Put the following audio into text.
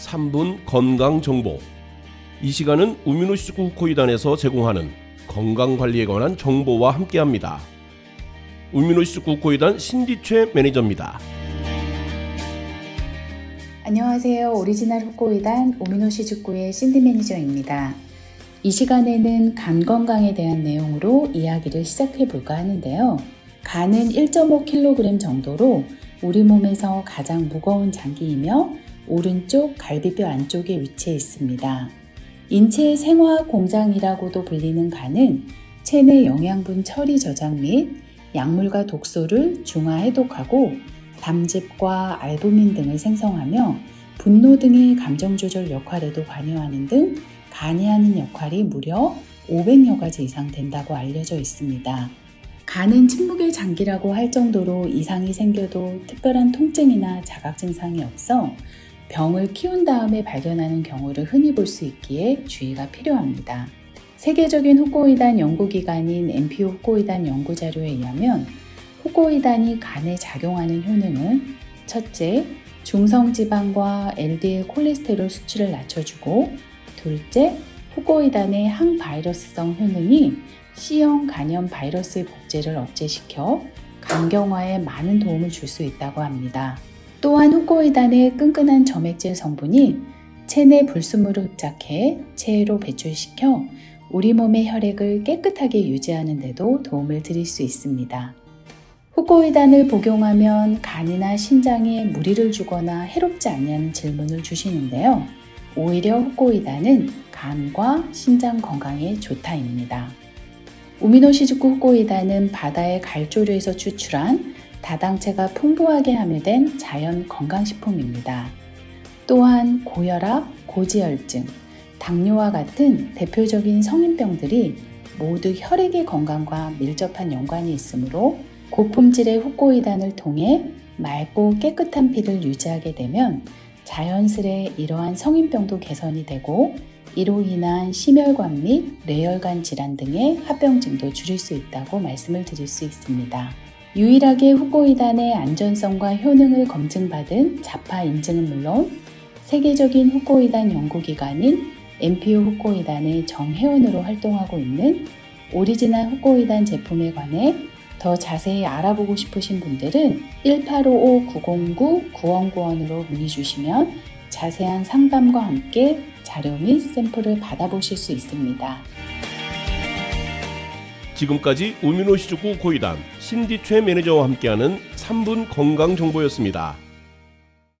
3분 건강 정보. 이 시간은 우미노시주쿠 후코이단에서 제공하는 건강 관리에 관한 정보와 함께합니다. 우미노시주쿠 후코이단 신디 최 매니저입니다. 안녕하세요. 오리지널 후코이단 우미노시주쿠의 신디 매니저입니다. 이 시간에는 간 건강에 대한 내용으로 이야기를 시작해 볼까 하는데요. 간은 1.5kg 정도로 우리 몸에서 가장 무거운 장기이며 오른쪽 갈비뼈 안쪽에 위치해 있습니다. 인체의 생화학 공장이라고도 불리는 간은 체내 영양분 처리 저장 및 약물과 독소를 중화 해독하고 담즙과 알부민 등을 생성하며 분노 등의 감정 조절 역할에도 관여하는 등 간이 하는 역할이 무려 500여 가지 이상 된다고 알려져 있습니다. 간은 침묵의 장기라고 할 정도로 이상이 생겨도 특별한 통증이나 자각 증상이 없어 병을 키운 다음에 발견하는 경우를 흔히 볼 수 있기에 주의가 필요합니다. 세계적인 후코이단 연구기관인 MPO 후코이단 연구자료에 의하면 후코이단이 간에 작용하는 효능은 첫째, 중성지방과 LDL 콜레스테롤 수치를 낮춰주고 둘째, 후코이단의 항바이러스성 효능이 C형 간염 바이러스의 복제를 억제시켜 간경화에 많은 도움을 줄 수 있다고 합니다. 또한 후코이단의 끈끈한 점액질 성분이 체내 불순물을 흡착해 체로 배출시켜 우리 몸의 혈액을 깨끗하게 유지하는 데도 도움을 드릴 수 있습니다. 후코이단을 복용하면 간이나 신장에 무리를 주거나 해롭지 않냐는 질문을 주시는데요. 오히려 후코이단은 간과 신장 건강에 좋다입니다. 우미노시즈쿠 후코이단은 바다의 갈조류에서 추출한 다당체가 풍부하게 함유된 자연 건강식품입니다. 또한 고혈압, 고지혈증, 당뇨와 같은 대표적인 성인병들이 모두 혈액의 건강과 밀접한 연관이 있으므로 고품질의 후코이단을 통해 맑고 깨끗한 피를 유지하게 되면 자연스레 이러한 성인병도 개선이 되고 이로 인한 심혈관 및 뇌혈관 질환 등의 합병증도 줄일 수 있다고 말씀을 드릴 수 있습니다. 유일하게 후코이단의 안전성과 효능을 검증받은 JHFA 인증은 물론 세계적인 후코이단 연구기관인 NPO 후코이단의 정회원으로 활동하고 있는 오리지널 후코이단 제품에 관해 더 자세히 알아보고 싶으신 분들은 1855-909-9191으로 문의 주시면 자세한 상담과 함께 자료 및 샘플을 받아보실 수 있습니다. 지금까지 우민호 시주구 고이단 신디최 매니저와 함께하는 3분 건강 정보였습니다.